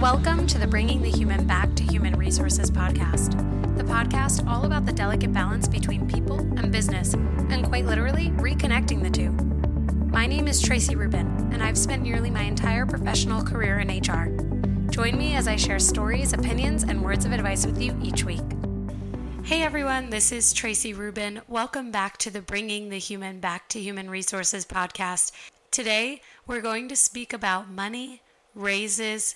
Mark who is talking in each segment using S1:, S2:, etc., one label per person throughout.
S1: Welcome to the Bringing the Human Back to Human Resources podcast, the podcast all about the delicate balance between people and business, and quite literally, reconnecting the two. My name is Traci Rubin, and I've spent nearly my entire professional career in HR. Join me as I share stories, opinions, and words of advice with you each week. Hey everyone, this is Traci Rubin. Welcome back to the Bringing the Human Back to Human Resources podcast. Today, we're going to speak about money, raises,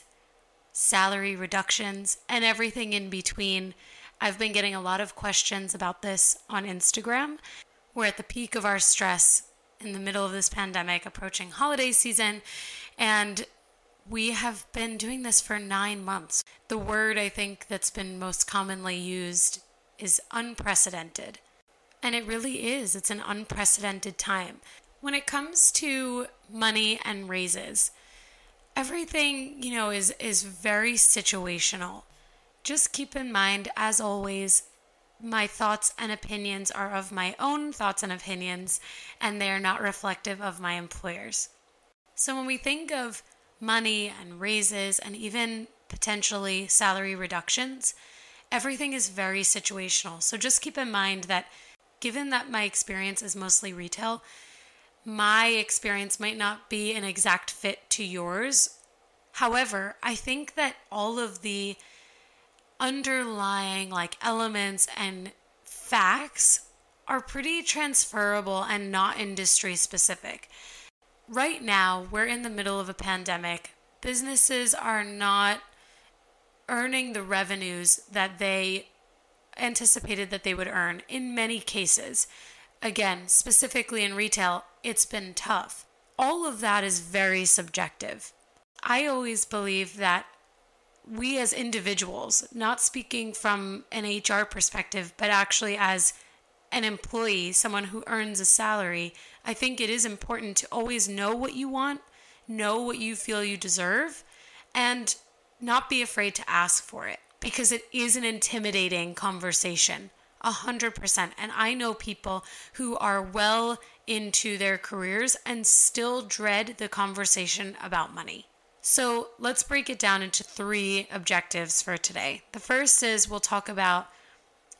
S1: salary reductions, and everything in between. I've been getting a lot of questions about this on Instagram. We're at the peak of our stress in the middle of this pandemic, approaching holiday season, and we have been doing this for nine months. The word I think that's been most commonly used is unprecedented. And it really is. It's an unprecedented time. When it comes to money and raises, everything, you know, is is very situational. Just keep in mind as always my thoughts and opinions are of my own thoughts and opinions, and they are not reflective of my employer's. So when we think of money and raises and even potentially salary reductions, everything is very situational. So just keep in mind that given that my experience is mostly retail, my experience might not be an exact fit to yours. However, I think that all of the underlying like elements and facts are pretty transferable and not industry specific. Right now, we're in the middle of a pandemic. Businesses are not earning the revenues that they anticipated that they would earn in many cases. Again, specifically in retail, it's been tough. All of that is very subjective. I always believe that we as individuals, not speaking from an HR perspective, but actually as an employee, someone who earns a salary, I think it is important to always know what you want, know what you feel you deserve, and not be afraid to ask for it because it is an intimidating conversation. A hundred percent. And I know people who are well into their careers and still dread the conversation about money. So let's break it down into three objectives for today. The first is we'll talk about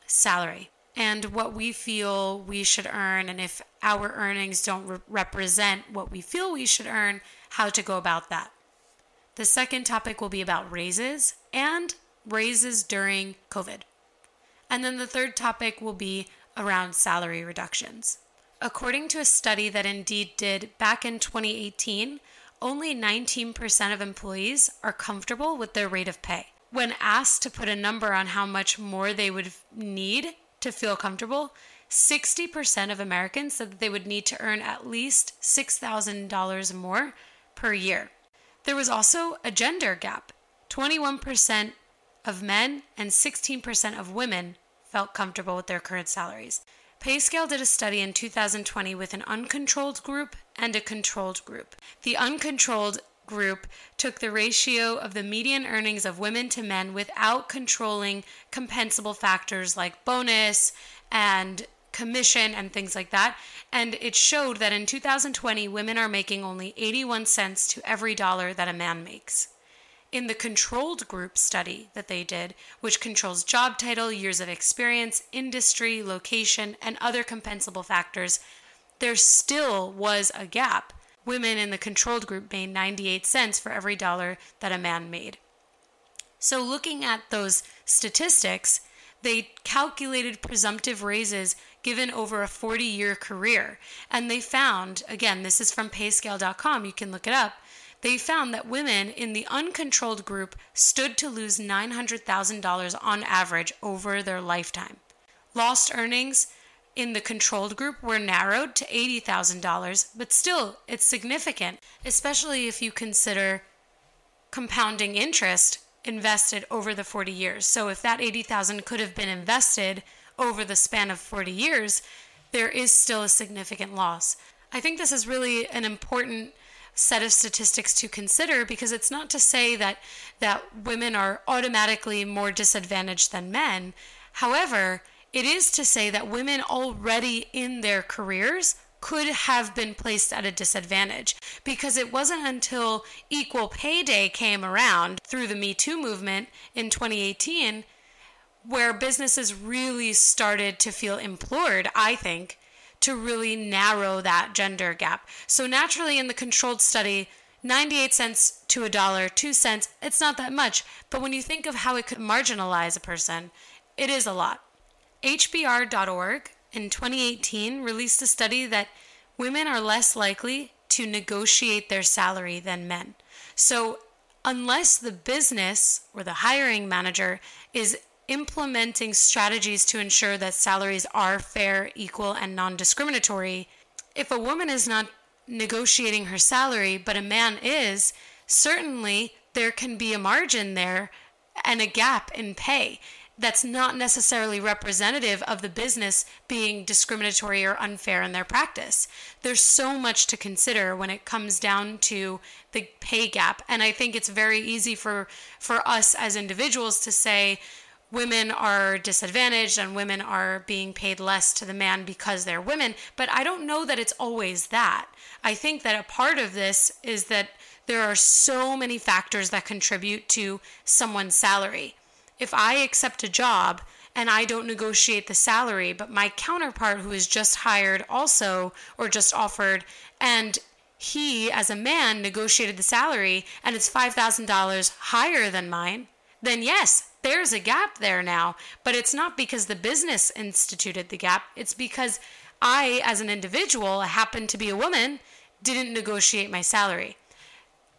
S1: salary and what we feel we should earn, and if our earnings don't re- represent what we feel we should earn, how to go about that. The second topic will be about raises and raises during COVID. And then the third topic will be around salary reductions. According to a study that Indeed did back in 2018, only 19% of employees are comfortable with their rate of pay. When asked to put a number on how much more they would need to feel comfortable, 60% of Americans said that they would need to earn at least $6,000 more per year. There was also a gender gap. 21% of men and 16% of women felt comfortable with their current salaries. PayScale did a study in 2020 with an uncontrolled group and a controlled group. The uncontrolled group took the ratio of the median earnings of women to men without controlling compensable factors like bonus and commission and things like that. And it showed that in 2020, women are making only 81 cents to every dollar that a man makes in the controlled group study that they did, which controls job title, years of experience, industry, location, and other compensable factors, there still was a gap. Women in the controlled group made 98 cents for every dollar that a man made. So, looking at those statistics, they calculated presumptive raises given over a 40 year career. And they found, again, this is from payscale.com, you can look it up, they found that women in the uncontrolled group stood to lose $900,000 on average over their lifetime. Lost earnings in the controlled group were narrowed to $80,000, but still, it's significant, especially if you consider compounding interest invested over the 40 years. So if that 80,000 could have been invested over the span of 40 years, there is still a significant loss. I think this is really an important set of statistics to consider because it's not to say that that women are automatically more disadvantaged than men. However, it is to say that women already in their careers could have been placed at a disadvantage because it wasn't until Equal Pay Day came around through the Me Too movement in 2018 where businesses really started to feel implored, I think, to really narrow that gender gap. So, naturally, in the controlled study, 98 cents to a dollar, two cents, it's not that much. But when you think of how it could marginalize a person, it is a lot. HBR.org in 2018 released a study that women are less likely to negotiate their salary than men. So, unless the business or the hiring manager is implementing strategies to ensure that salaries are fair, equal, and non discriminatory, if a woman is not negotiating her salary, but a man is, certainly there can be a margin there and a gap in pay that's not necessarily representative of the business being discriminatory or unfair in their practice. There's so much to consider when it comes down to the pay gap and I think it's very easy for for us as individuals to say women are disadvantaged and women are being paid less to the man because they're women, but I don't know that it's always that. I think that a part of this is that there are so many factors that contribute to someone's salary if I accept a job and I don't negotiate the salary, but my counterpart who is just hired also or just offered, and he as a man negotiated the salary and it's $5,000 higher than mine, then yes, there's a gap there now. But it's not because the business instituted the gap, it's because I, as an individual, happened to be a woman, didn't negotiate my salary.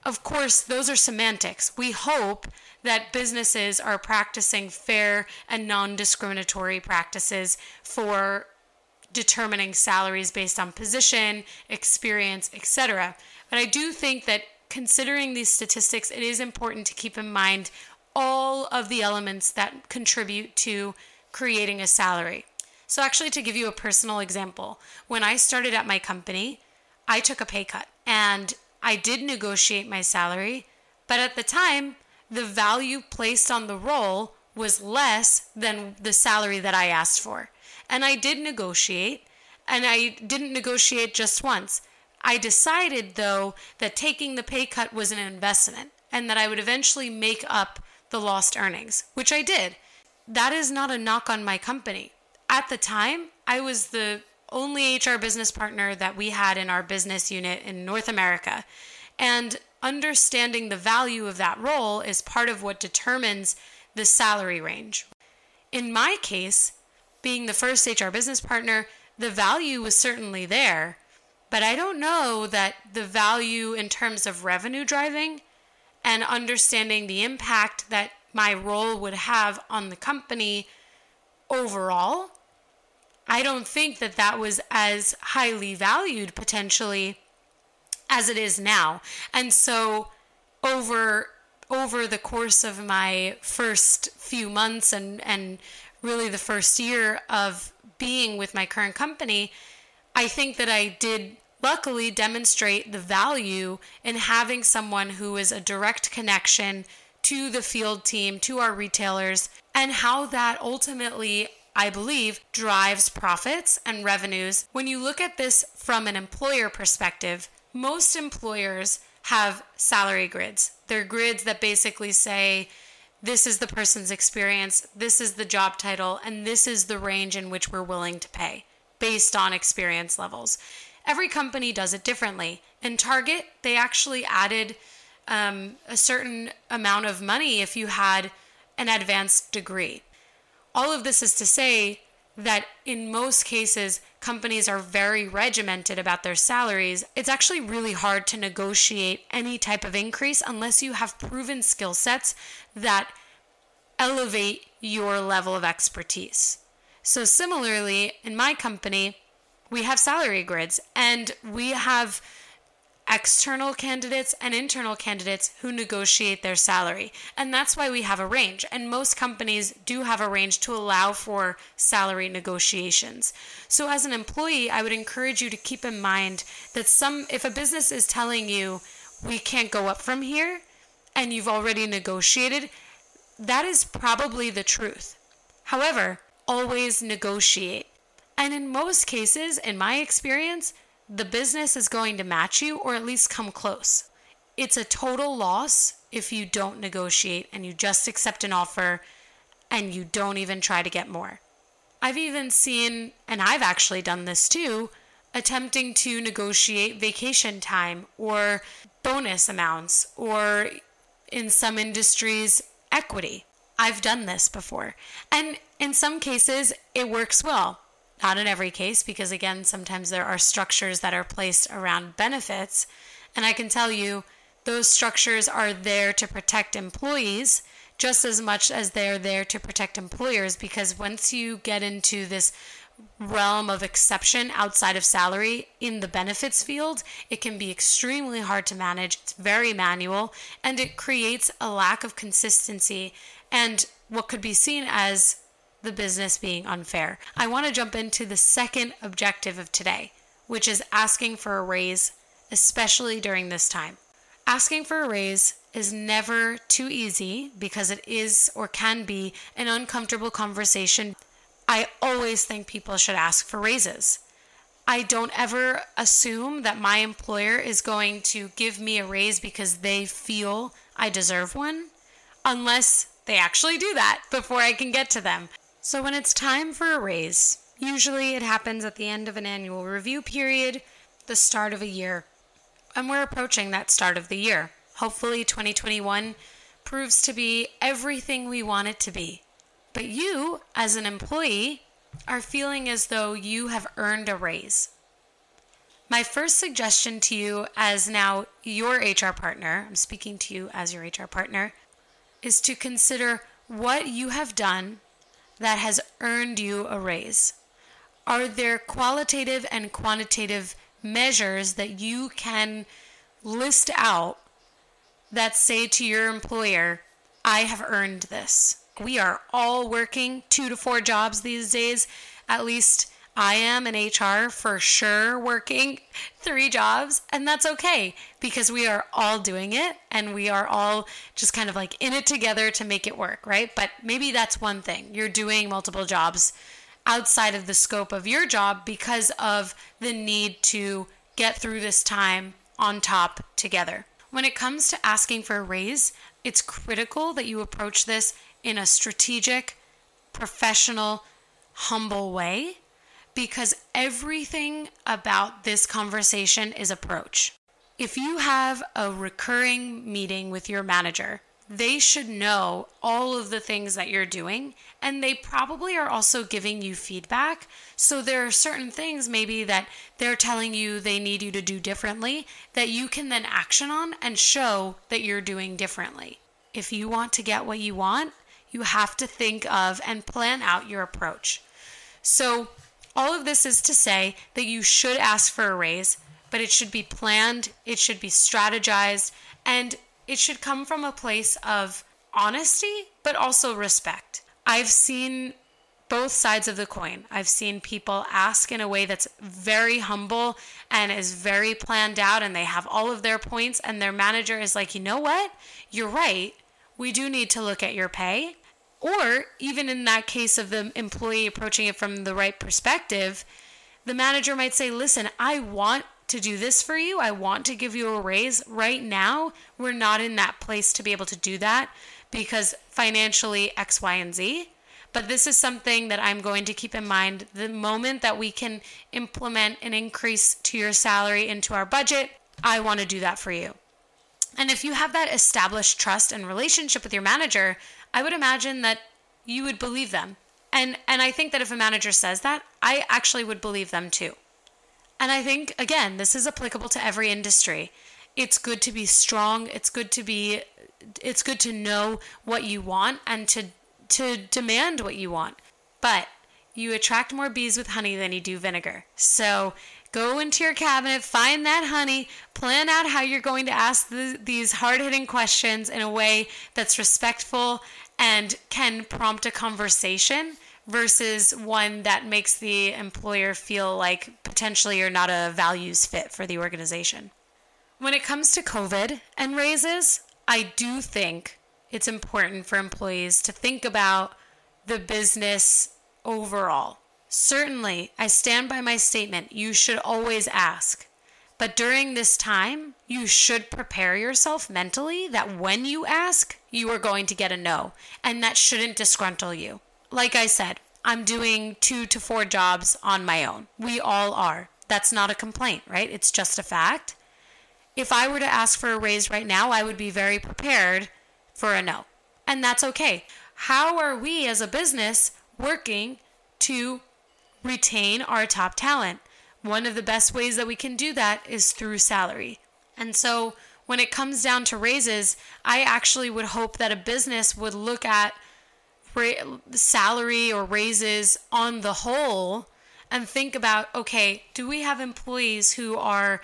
S1: Of course, those are semantics. We hope that businesses are practicing fair and non discriminatory practices for determining salaries based on position, experience, etc. But I do think that considering these statistics, it is important to keep in mind all of the elements that contribute to creating a salary. So, actually, to give you a personal example, when I started at my company, I took a pay cut and I did negotiate my salary, but at the time, the value placed on the role was less than the salary that I asked for. And I did negotiate, and I didn't negotiate just once. I decided, though, that taking the pay cut was an investment and that I would eventually make up the lost earnings, which I did. That is not a knock on my company. At the time, I was the only HR business partner that we had in our business unit in North America. And understanding the value of that role is part of what determines the salary range. In my case, being the first HR business partner, the value was certainly there, but I don't know that the value in terms of revenue driving and understanding the impact that my role would have on the company overall, I don't think that that was as highly valued potentially as it is now. And so over over the course of my first few months and and really the first year of being with my current company, I think that I did luckily demonstrate the value in having someone who is a direct connection to the field team, to our retailers, and how that ultimately I believe, drives profits and revenues. When you look at this from an employer perspective, most employers have salary grids. They're grids that basically say, this is the person's experience, this is the job title, and this is the range in which we're willing to pay based on experience levels. Every company does it differently. In Target, they actually added um, a certain amount of money if you had an advanced degree. All of this is to say that in most cases, companies are very regimented about their salaries, it's actually really hard to negotiate any type of increase unless you have proven skill sets that elevate your level of expertise. So, similarly, in my company, we have salary grids and we have external candidates and internal candidates who negotiate their salary. And that's why we have a range. And most companies do have a range to allow for salary negotiations. So as an employee, I would encourage you to keep in mind that some if a business is telling you we can't go up from here and you've already negotiated, that is probably the truth. However, always negotiate. And in most cases, in my experience, the business is going to match you or at least come close. It's a total loss if you don't negotiate and you just accept an offer and you don't even try to get more. I've even seen, and I've actually done this too, attempting to negotiate vacation time or bonus amounts or in some industries, equity. I've done this before. And in some cases, it works well. Not in every case, because again, sometimes there are structures that are placed around benefits. And I can tell you, those structures are there to protect employees just as much as they're there to protect employers because once you get into this realm of exception outside of salary in the benefits field, it can be extremely hard to manage. It's very manual and it creates a lack of consistency and what could be seen as the business being unfair. I want to jump into the second objective of today, which is asking for a raise, especially during this time. Asking for a raise is never too easy because it is or can be an uncomfortable conversation. I always think people should ask for raises. I don't ever assume that my employer is going to give me a raise because they feel I deserve one, unless they actually do that before I can get to them. So, when it's time for a raise, usually it happens at the end of an annual review period, the start of a year, and we're approaching that start of the year. Hopefully, 2021 proves to be everything we want it to be. But you, as an employee, are feeling as though you have earned a raise. My first suggestion to you, as now your HR partner, I'm speaking to you as your HR partner, is to consider what you have done that has earned you a raise. Are there qualitative and quantitative measures that you can list out that say to your employer, I have earned this. We are all working two to four jobs these days. At least I am in HR for sure working three jobs, and that's okay because we are all doing it and we are all just kind of like in it together to make it work, right? But maybe that's one thing. You're doing multiple jobs outside of the scope of your job because of the need to get through this time on top together. When it comes to asking for a raise, it's critical that you approach this in a strategic, professional, humble way because everything about this conversation is approach. If you have a recurring meeting with your manager they should know all of the things that you're doing and they probably are also giving you feedback. So there are certain things maybe that they're telling you they need you to do differently that you can then action on and show that you're doing differently. If you want to get what you want you have to think of and plan out your approach. So all of this is to say that you should ask for a raise but it should be planned it should be strategized and it should come from a place of honesty, but also respect. I've seen both sides of the coin. I've seen people ask in a way that's very humble and is very planned out, and they have all of their points, and their manager is like, you know what? You're right. We do need to look at your pay. Or even in that case of the employee approaching it from the right perspective, the manager might say, listen, I want to do this for you. I want to give you a raise. Right now, we're not in that place to be able to do that because financially X, Y, and Z. But this is something that I'm going to keep in mind the moment that we can implement an increase to your salary into our budget. I want to do that for you. And if you have that established trust and relationship with your manager, I would imagine that you would believe them. And and I think that if a manager says that, I actually would believe them too. And I think, again, this is applicable to every industry. It's good to be strong. It's good to be, it's good to know what you want and to, to demand what you want. But you attract more bees with honey than you do vinegar. So go into your cabinet, find that honey, plan out how you're going to ask the, these hard hitting questions in a way that's respectful and can prompt a conversation versus one that makes the employer feel like potentially you're not a values fit for the organization. When it comes to COVID and raises, I do think it's important for employees to think about the business overall. Certainly, I stand by my statement. You should always ask. But during this time, you should prepare yourself mentally that when you ask, you are going to get a no. And that shouldn't disgruntle you. Like I said, I'm doing two to four jobs on my own. We all are. That's not a complaint, right? It's just a fact. If I were to ask for a raise right now, I would be very prepared for a no. And that's okay. How are we as a business working to retain our top talent? One of the best ways that we can do that is through salary. And so when it comes down to raises, I actually would hope that a business would look at ra- salary or raises on the whole and think about okay, do we have employees who are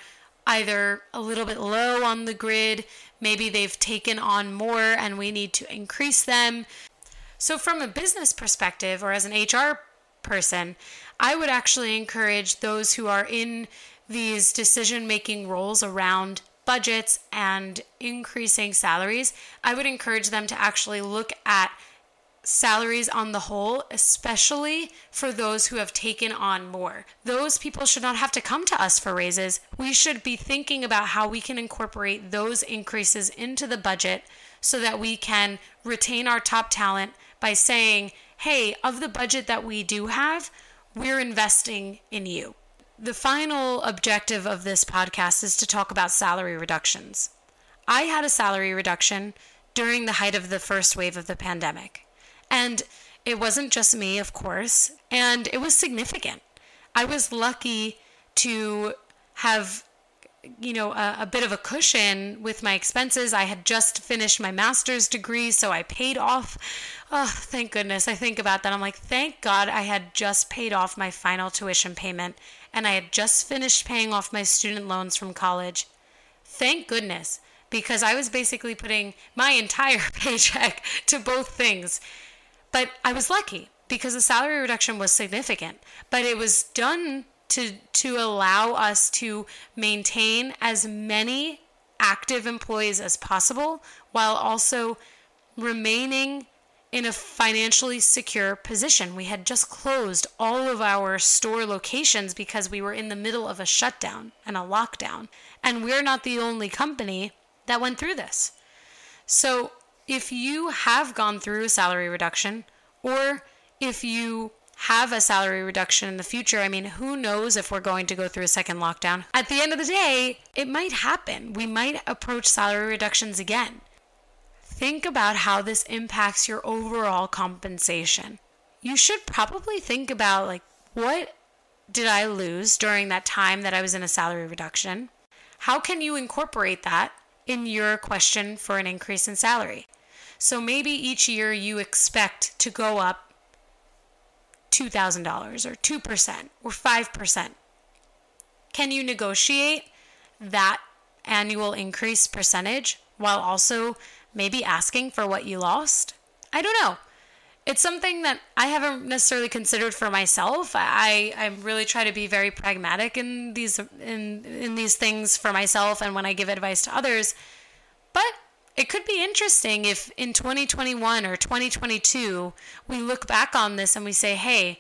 S1: either a little bit low on the grid, maybe they've taken on more and we need to increase them? So, from a business perspective or as an HR person, I would actually encourage those who are in these decision making roles around budgets and increasing salaries, I would encourage them to actually look at salaries on the whole, especially for those who have taken on more. Those people should not have to come to us for raises. We should be thinking about how we can incorporate those increases into the budget so that we can retain our top talent by saying, hey, of the budget that we do have, we're investing in you. The final objective of this podcast is to talk about salary reductions. I had a salary reduction during the height of the first wave of the pandemic. And it wasn't just me, of course, and it was significant. I was lucky to have you know a, a, bit of a cushion with my expenses. I had just finished my master's degree so i paid off. Oh thank goodness. I think about that. I'm like thank god i had just paid off my final tuition payment and i had just finished paying off my student loans from college. Thank goodness because i was basically putting my entire paycheck to both things. But I was lucky because the salary reduction was significant, but it was done to to allow us to maintain as many active employees as possible while also remaining in a financially secure position. We had just closed all of our store locations because we were in the middle of a shutdown and a lockdown. And we're not the only company that went through this. So if you have gone through a salary reduction or if you have a salary reduction in the future, I mean, who knows if we're going to go through a second lockdown? At the end of the day, it might happen. We might approach salary reductions again. Think about how this impacts your overall compensation. You should probably think about like what did I lose during that time that I was in a salary reduction? How can you incorporate that in your question for an increase in salary? So maybe each year you expect to go up $2,000 or 2% or 5%. Can you negotiate that annual increase percentage while also maybe asking for what you lost? I don't know. It's something that I haven't necessarily considered for myself. I, I really try to be very pragmatic in these in in these things for myself and when I give advice to others. But it could be interesting if in 2021 or 2022 we look back on this and we say, hey,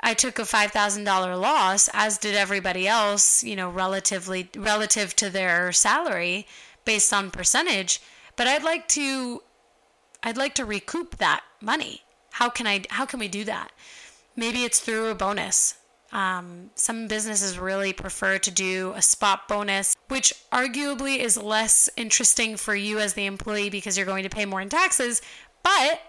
S1: I took a $5,000 loss, as did everybody else, you know, relatively relative to their salary based on percentage, but I'd like to I'd like to recoup that money. How can I how can we do that? Maybe it's through a bonus. Um, some businesses really prefer to do a spot bonus, which arguably is less interesting for you as the employee because you're going to pay more in taxes, but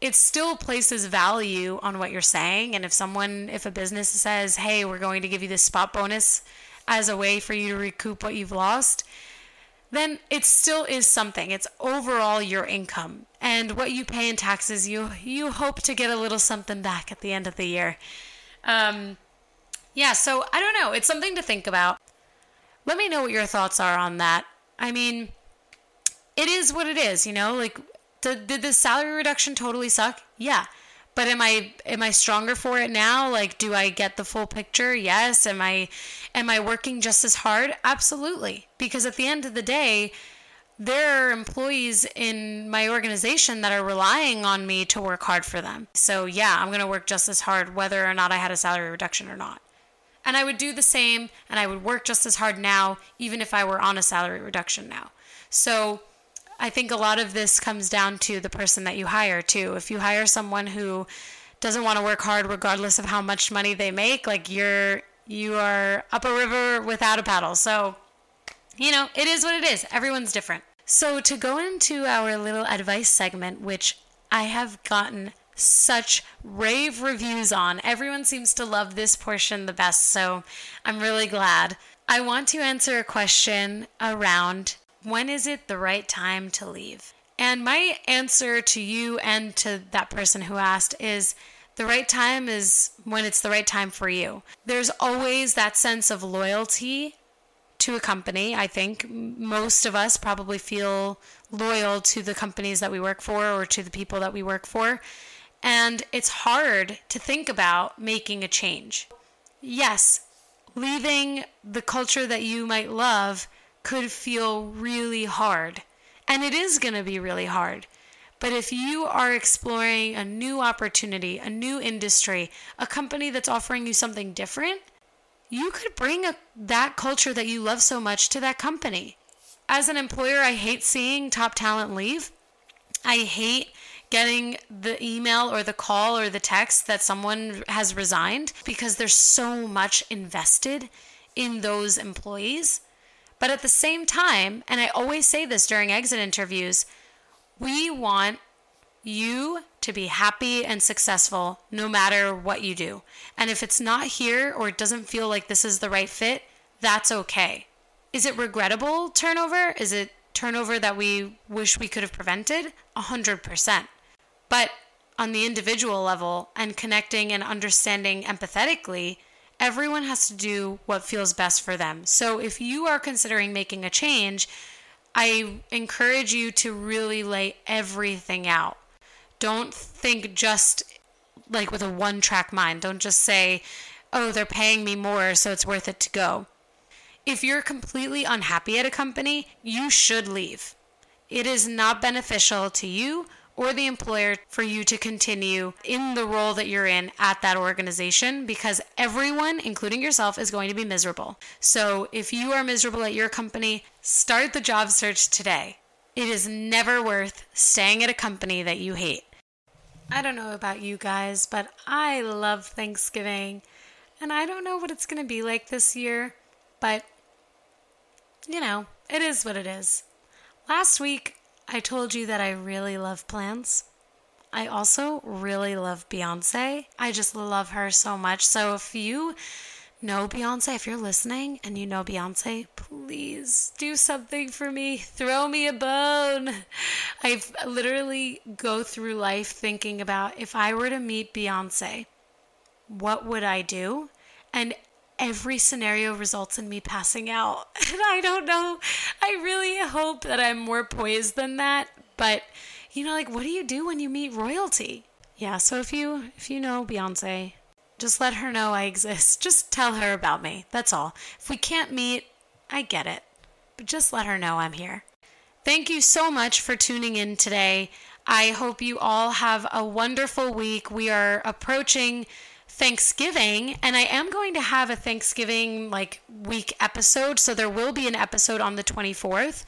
S1: it still places value on what you're saying. And if someone, if a business says, hey, we're going to give you this spot bonus as a way for you to recoup what you've lost, then it still is something. It's overall your income. And what you pay in taxes, you you hope to get a little something back at the end of the year. Um, yeah, so I don't know. It's something to think about. Let me know what your thoughts are on that. I mean, it is what it is, you know? Like, did, did the salary reduction totally suck? Yeah. But am I am I stronger for it now? Like, do I get the full picture? Yes. Am I am I working just as hard? Absolutely. Because at the end of the day, there are employees in my organization that are relying on me to work hard for them. So, yeah, I'm going to work just as hard whether or not I had a salary reduction or not. And I would do the same and I would work just as hard now, even if I were on a salary reduction now. So, I think a lot of this comes down to the person that you hire, too. If you hire someone who doesn't want to work hard regardless of how much money they make, like you're you are up a river without a paddle. So, you know, it is what it is. Everyone's different. So, to go into our little advice segment, which I have gotten such rave reviews on, everyone seems to love this portion the best. So, I'm really glad. I want to answer a question around when is it the right time to leave? And my answer to you and to that person who asked is the right time is when it's the right time for you. There's always that sense of loyalty to a company. I think most of us probably feel loyal to the companies that we work for or to the people that we work for. And it's hard to think about making a change. Yes, leaving the culture that you might love could feel really hard. And it is going to be really hard. But if you are exploring a new opportunity, a new industry, a company that's offering you something different, you could bring a, that culture that you love so much to that company. As an employer, I hate seeing top talent leave. I hate getting the email or the call or the text that someone has resigned because there's so much invested in those employees. But at the same time, and I always say this during exit interviews, we want you to be happy and successful no matter what you do. And if it's not here or it doesn't feel like this is the right fit, that's okay. Is it regrettable turnover? Is it turnover that we wish we could have prevented? 100%. But on the individual level and connecting and understanding empathetically, everyone has to do what feels best for them. So if you are considering making a change, I encourage you to really lay everything out. Don't think just like with a one track mind. Don't just say, oh, they're paying me more, so it's worth it to go. If you're completely unhappy at a company, you should leave. It is not beneficial to you or the employer for you to continue in the role that you're in at that organization because everyone, including yourself, is going to be miserable. So if you are miserable at your company, start the job search today. It is never worth staying at a company that you hate. I don't know about you guys, but I love Thanksgiving. And I don't know what it's going to be like this year, but you know, it is what it is. Last week, I told you that I really love plants. I also really love Beyonce. I just love her so much. So if you know Beyonce, if you're listening and you know Beyonce, please do something for me. Throw me a bone. I literally go through life thinking about if I were to meet Beyonce, what would I do? And every scenario results in me passing out. And I don't know. I really hope that I'm more poised than that. But, you know, like, what do you do when you meet royalty? Yeah, so if you if you know Beyonce, just let her know I exist. Just tell her about me. That's all. If we can't meet, I get it. But just let her know I'm here. Thank you so much for tuning in today. I hope you all have a wonderful week. We are approaching Thanksgiving, and I am going to have a Thanksgiving like week episode, so there will be an episode on the 24th.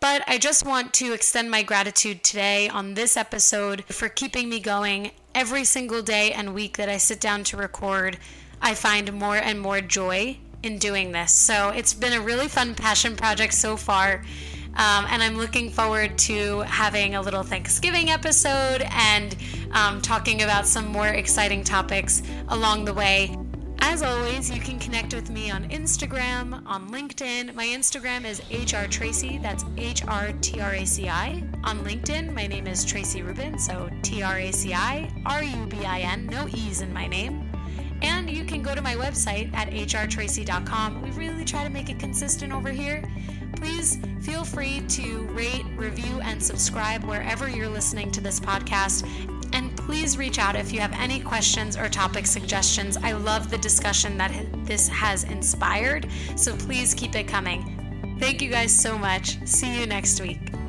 S1: But I just want to extend my gratitude today on this episode for keeping me going every single day and week that I sit down to record. I find more and more joy in doing this. So it's been a really fun passion project so far. Um, and I'm looking forward to having a little Thanksgiving episode and um, talking about some more exciting topics along the way. As always, you can connect with me on Instagram, on LinkedIn. My Instagram is HR Traci, that's H R T R A C I. On LinkedIn, my name is Traci Rubin, so T R A C I R U B I N, no E's in my name. And you can go to my website at hrtraci.com. We really try to make it consistent over here please feel free to rate, review, and subscribe wherever you're listening to this podcast. And please reach out if you have any questions or topic suggestions. I love the discussion that this has inspired, so please keep it coming. Thank you guys so much. See you next week.